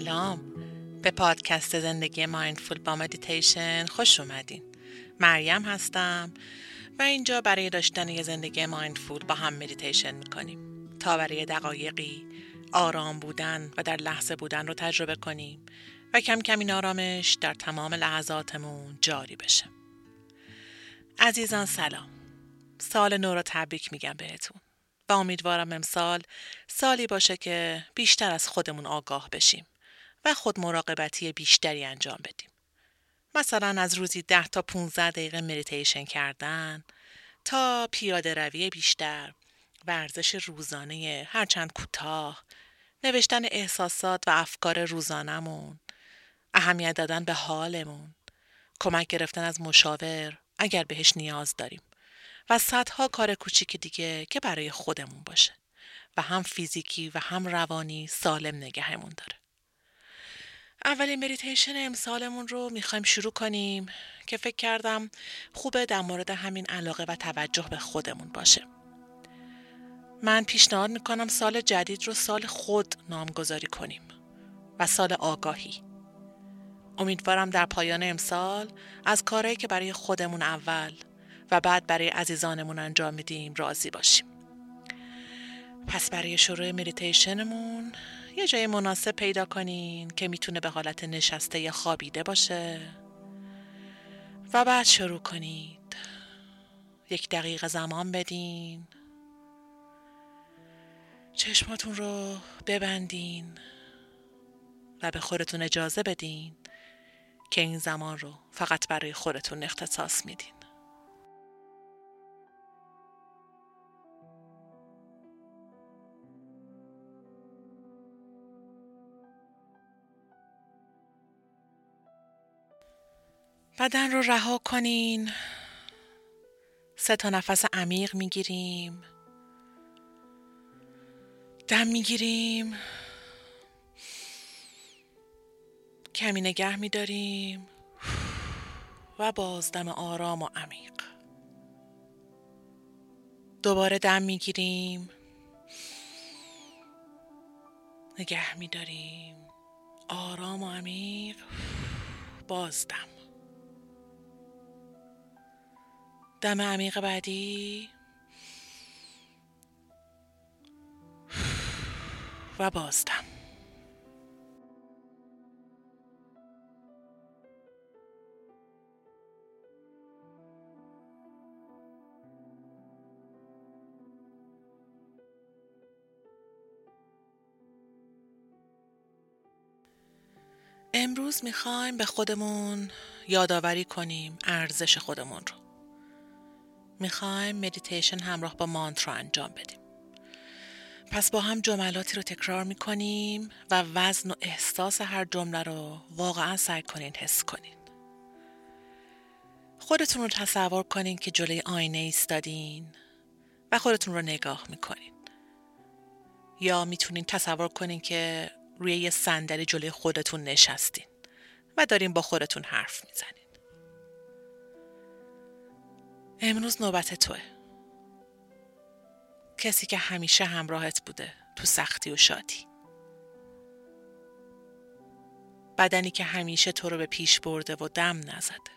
سلام. به پادکست زندگی mindful با مدیتیشن خوش اومدین. مریم هستم و اینجا برای داشتن یه زندگی mindful با هم مدیتیشن می‌کنیم. تا برای دقایقی آرام بودن و در لحظه بودن رو تجربه کنیم و کم کم این آرامش در تمام لحظاتمون جاری بشه. عزیزان سلام. سال نو رو تبریک میگم بهتون. و امیدوارم امسال سالی باشه که بیشتر از خودمون آگاه بشیم. و خود مراقبتی بیشتری انجام بدیم. مثلا از روزی 10 تا 15 دقیقه مدیتیشن کردن تا پیاده روی بیشتر، ورزش روزانه هرچند کوتاه، نوشتن احساسات و افکار روزانمون، اهمیت دادن به حالمون، کمک گرفتن از مشاور اگر بهش نیاز داریم. و صدها کار کوچیک دیگه که برای خودمون باشه و هم فیزیکی و هم روانی سالم نگهمون داره. اولین مدیتیشن امسالمون رو می‌خوایم شروع کنیم که فکر کردم خوبه در مورد همین علاقه و توجه به خودمون باشه. من پیشنهاد می‌کنم سال جدید رو سال خود نامگذاری کنیم و سال آگاهی. امیدوارم در پایان امسال از کارهایی که برای خودمون اول و بعد برای عزیزانمون انجام میدیم راضی باشیم پس برای شروع مدیتیشنمون یه جای مناسب پیدا کنین که می‌تونه به حالت نشسته یا خوابیده باشه. و بعد شروع کنید. یک دقیقه زمان بدین. چشماتون رو ببندین و به خودتون اجازه بدین که این زمان رو فقط برای خودتون اختصاص میدین. بدن رو رها کنین. سه تا نفس عمیق می‌گیریم. دم می‌گیریم. کمی نگه میداریم. و باز دم آرام و عمیق. دوباره دم می‌گیریم. نگه میداریم. آرام و عمیق. باز دم. دم عمیق بعدی؟ و بازدم. امروز می‌خوایم به خودمون یادآوری کنیم ارزش خودمون رو. می‌خوایم مدیتیشن همراه با مانترا انجام بدیم. پس با هم جملاتی رو تکرار می‌کنیم و وزن و احساس هر جمله رو واقعا سعی کنین حس کنین. خودتون رو تصور کنین که جلوی آینه ایستادین و خودتون رو نگاه می‌کنین. یا می‌تونین تصور کنین که روی یه صندلی جلوی خودتون نشستین و دارین با خودتون حرف می‌زنین. امروز نوبت توه. کسی که همیشه همراهت بوده تو سختی و شادی. بدنی که همیشه تو رو به پیش برده و دم نزده.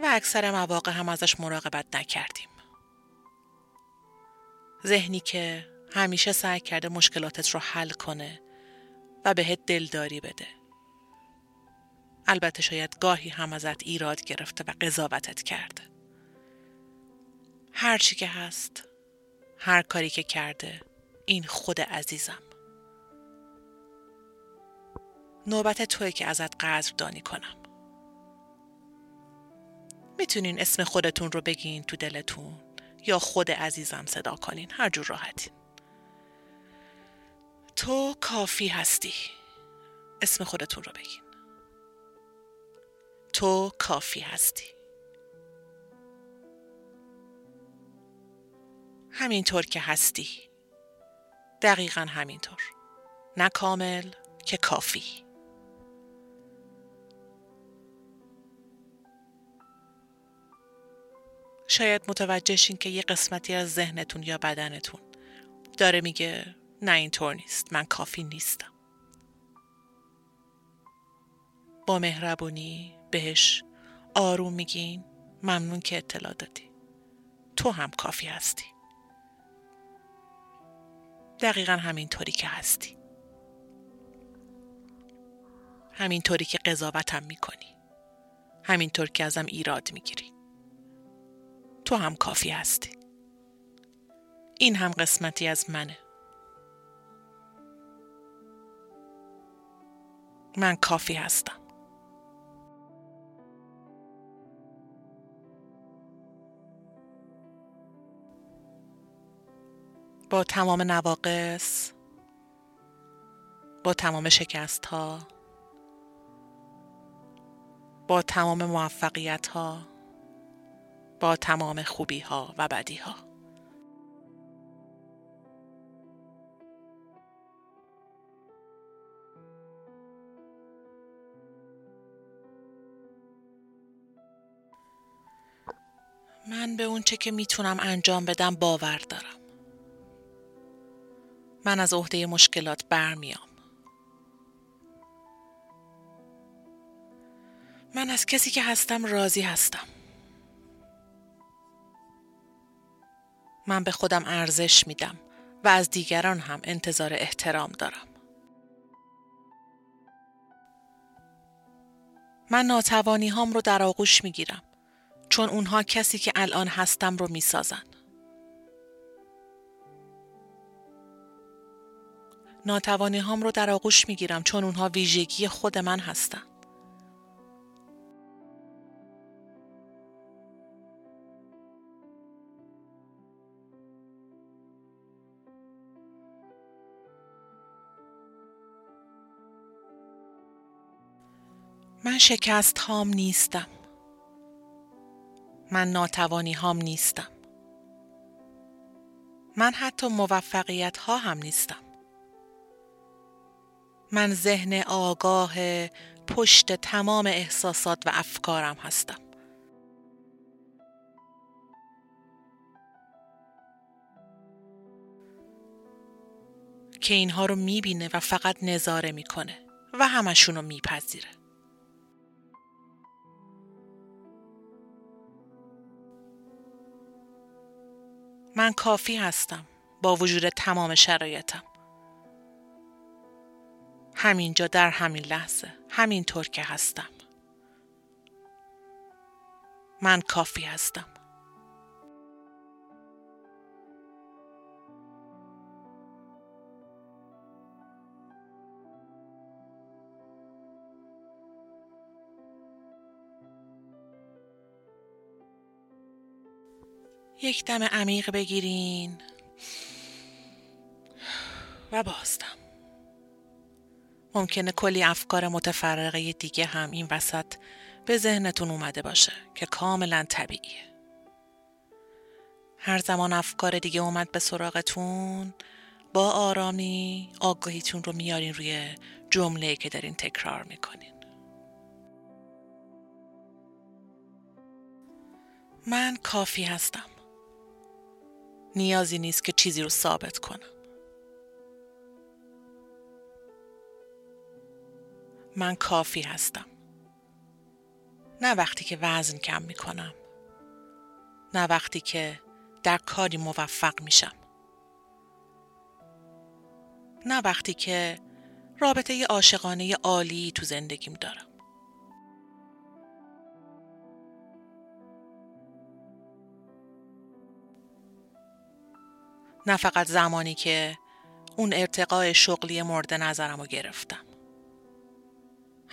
و اکثر مواقع هم ازش مراقبت نکردیم. ذهنی که همیشه سعی کرده مشکلاتت رو حل کنه و بهت دلداری بده. البته شاید گاهی هم ازت ایراد گرفته و قضاوتت کرده. هر چی که هست هر کاری که کرده این خود عزیزم. نوبت توی که ازت قدردانی کنم. می‌تونین اسم خودتون رو بگین تو دلتون یا خود عزیزم صدا کنین هر جور راحتین تو کافی هستی. اسم خودتون رو بگین. تو کافی هستی. همینطور که هستی. دقیقا همینطور. نه کامل که کافی. شاید متوجه شین که یه قسمتی از ذهنتون یا بدنتون داره میگه نه اینطور نیست من کافی نیستم. با مهربونی بهش آروم میگین. ممنون که اطلاع دادی. تو هم کافی هستی. دقیقا همینطوری که هستی. همینطوری که قضاوتم می‌کنی. همینطور که ازم ایراد می‌گیری. تو هم کافی هستی. این هم قسمتی از منه. من کافی هستم. با تمام نواقص با تمام شکست ها با تمام موفقیت ها با تمام خوبی ها و بدی ها من به اون چه که می‌تونم انجام بدم باور دارم. من از عهده مشکلات برمیام. من از کسی که هستم راضی هستم. من به خودم ارزش میدم و از دیگران هم انتظار احترام دارم. من ناتوانی هام رو در آغوش می‌گیرم چون اونها کسی که الان هستم رو می‌سازن ناتوانی هام رو در آغوش می‌گیرم چون اونها ویژگی خود من هستن. من شکست هام نیستم. من ناتوانی هام نیستم. من حتی موفقیت ها هم نیستم. من ذهن آگاه پشت تمام احساسات و افکارم هستم. که اینها رو می‌بینه و فقط نظاره می‌کنه و همشون رو میپذیره. من کافی هستم با وجود تمام شرایطم. همینجا در همین لحظه همینطور که هستم. من کافی هستم. یک دم عمیق بگیرین. و بازدم. ممکنه کلی افکار متفرقه دیگه هم این وسط به ذهنتون اومده باشه که کاملا طبیعیه. هر زمان افکار دیگه اومد به سراغتون با آرامی آگاهیتون رو میارین روی جمله که دارین تکرار می‌کنین. من کافی هستم. نیازی نیست که چیزی رو ثابت کنم. من کافی هستم. نه وقتی که وزن کم می کنم. نه وقتی که در کاری موفق میشم. نه وقتی که رابطه عاشقانه عالی تو زندگیم دارم. نه فقط زمانی که اون ارتقای شغلی مورد نظرم رو گرفتم.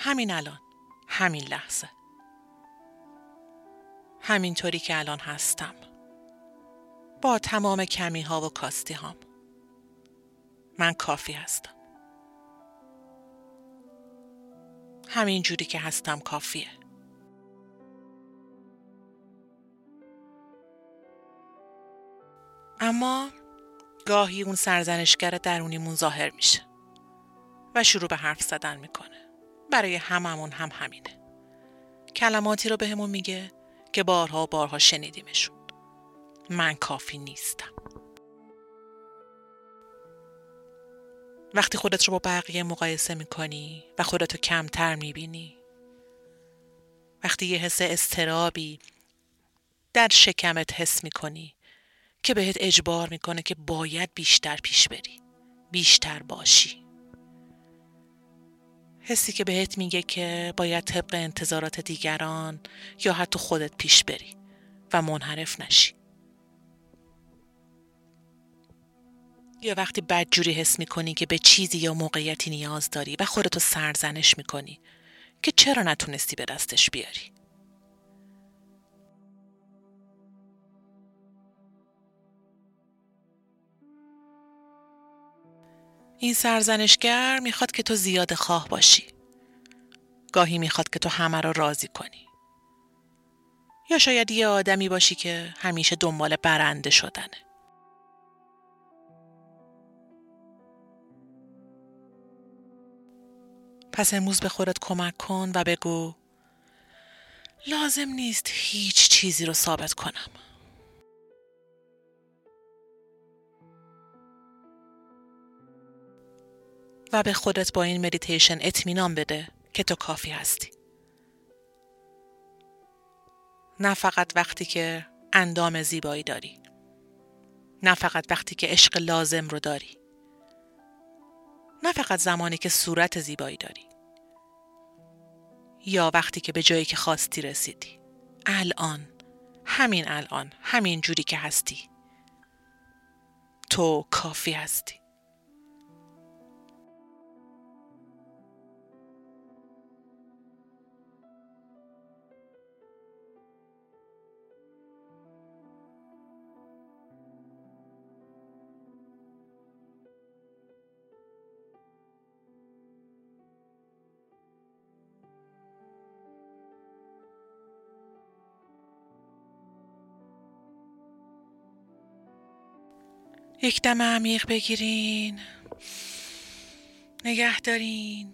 همین الان. همین لحظه. همینطوری که الان هستم. با تمام کمی ها و کاستی هام من کافی هستم. همین جوری که هستم کافیه. اما گاهی اون سرزنشگر درونیمون ظاهر میشه و شروع به حرف زدن می‌کنه. برای هممون هم همینه. کلماتی رو بهمون به میگه که بارها و بارها شنیدیمشون. من کافی نیستم. وقتی خودت رو با بقیه مقایسه می‌کنی و خودتو کمتر می‌بینی وقتی یه حس استرابی در شکمت حس می‌کنی که بهت اجبار می‌کنه که باید بیشتر پیش بری بیشتر باشی. حسی که بهت میگه که باید طبق انتظارات دیگران یا حتی خودت پیش بری و منحرف نشی. یا وقتی بدجوری حس می‌کنی که به چیزی یا موقعیتی نیاز داری و خودتو سرزنش می‌کنی که چرا نتونستی به دستش بیاری؟ این سرزنشگر می‌خواد که تو زیاد خواه باشی. گاهی می‌خواد که تو همه را راضی کنی. یا شاید یه آدمی باشی که همیشه دنبال برنده شدنه. پس امروز به خودت کمک کن و بگو لازم نیست هیچ چیزی رو ثابت کنم. و به خودت با این مدیتیشن اطمینان بده که تو کافی هستی. نه فقط وقتی که اندام زیبایی داری. نه فقط وقتی که عشق لازم رو داری. نه فقط زمانی که صورت زیبایی داری. یا وقتی که به جایی که خواستی رسیدی. الان. همین الان. همین جوری که هستی. تو کافی هستی. یک دم عمیق بگیرین. نگه دارین.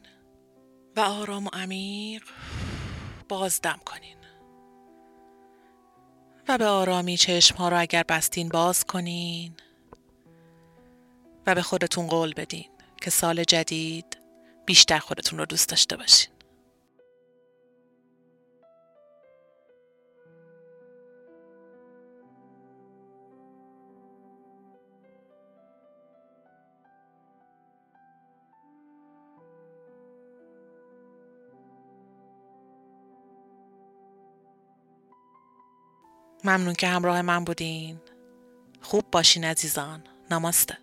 و آرام و عمیق بازدم کنین. و به آرامی چشم ها رو اگر بستین باز کنین. و به خودتون قول بدین که سال جدید بیشتر خودتون رو دوست داشته باشین. ممنون که همراه من بودین. خوب باشین عزیزان. نماسته.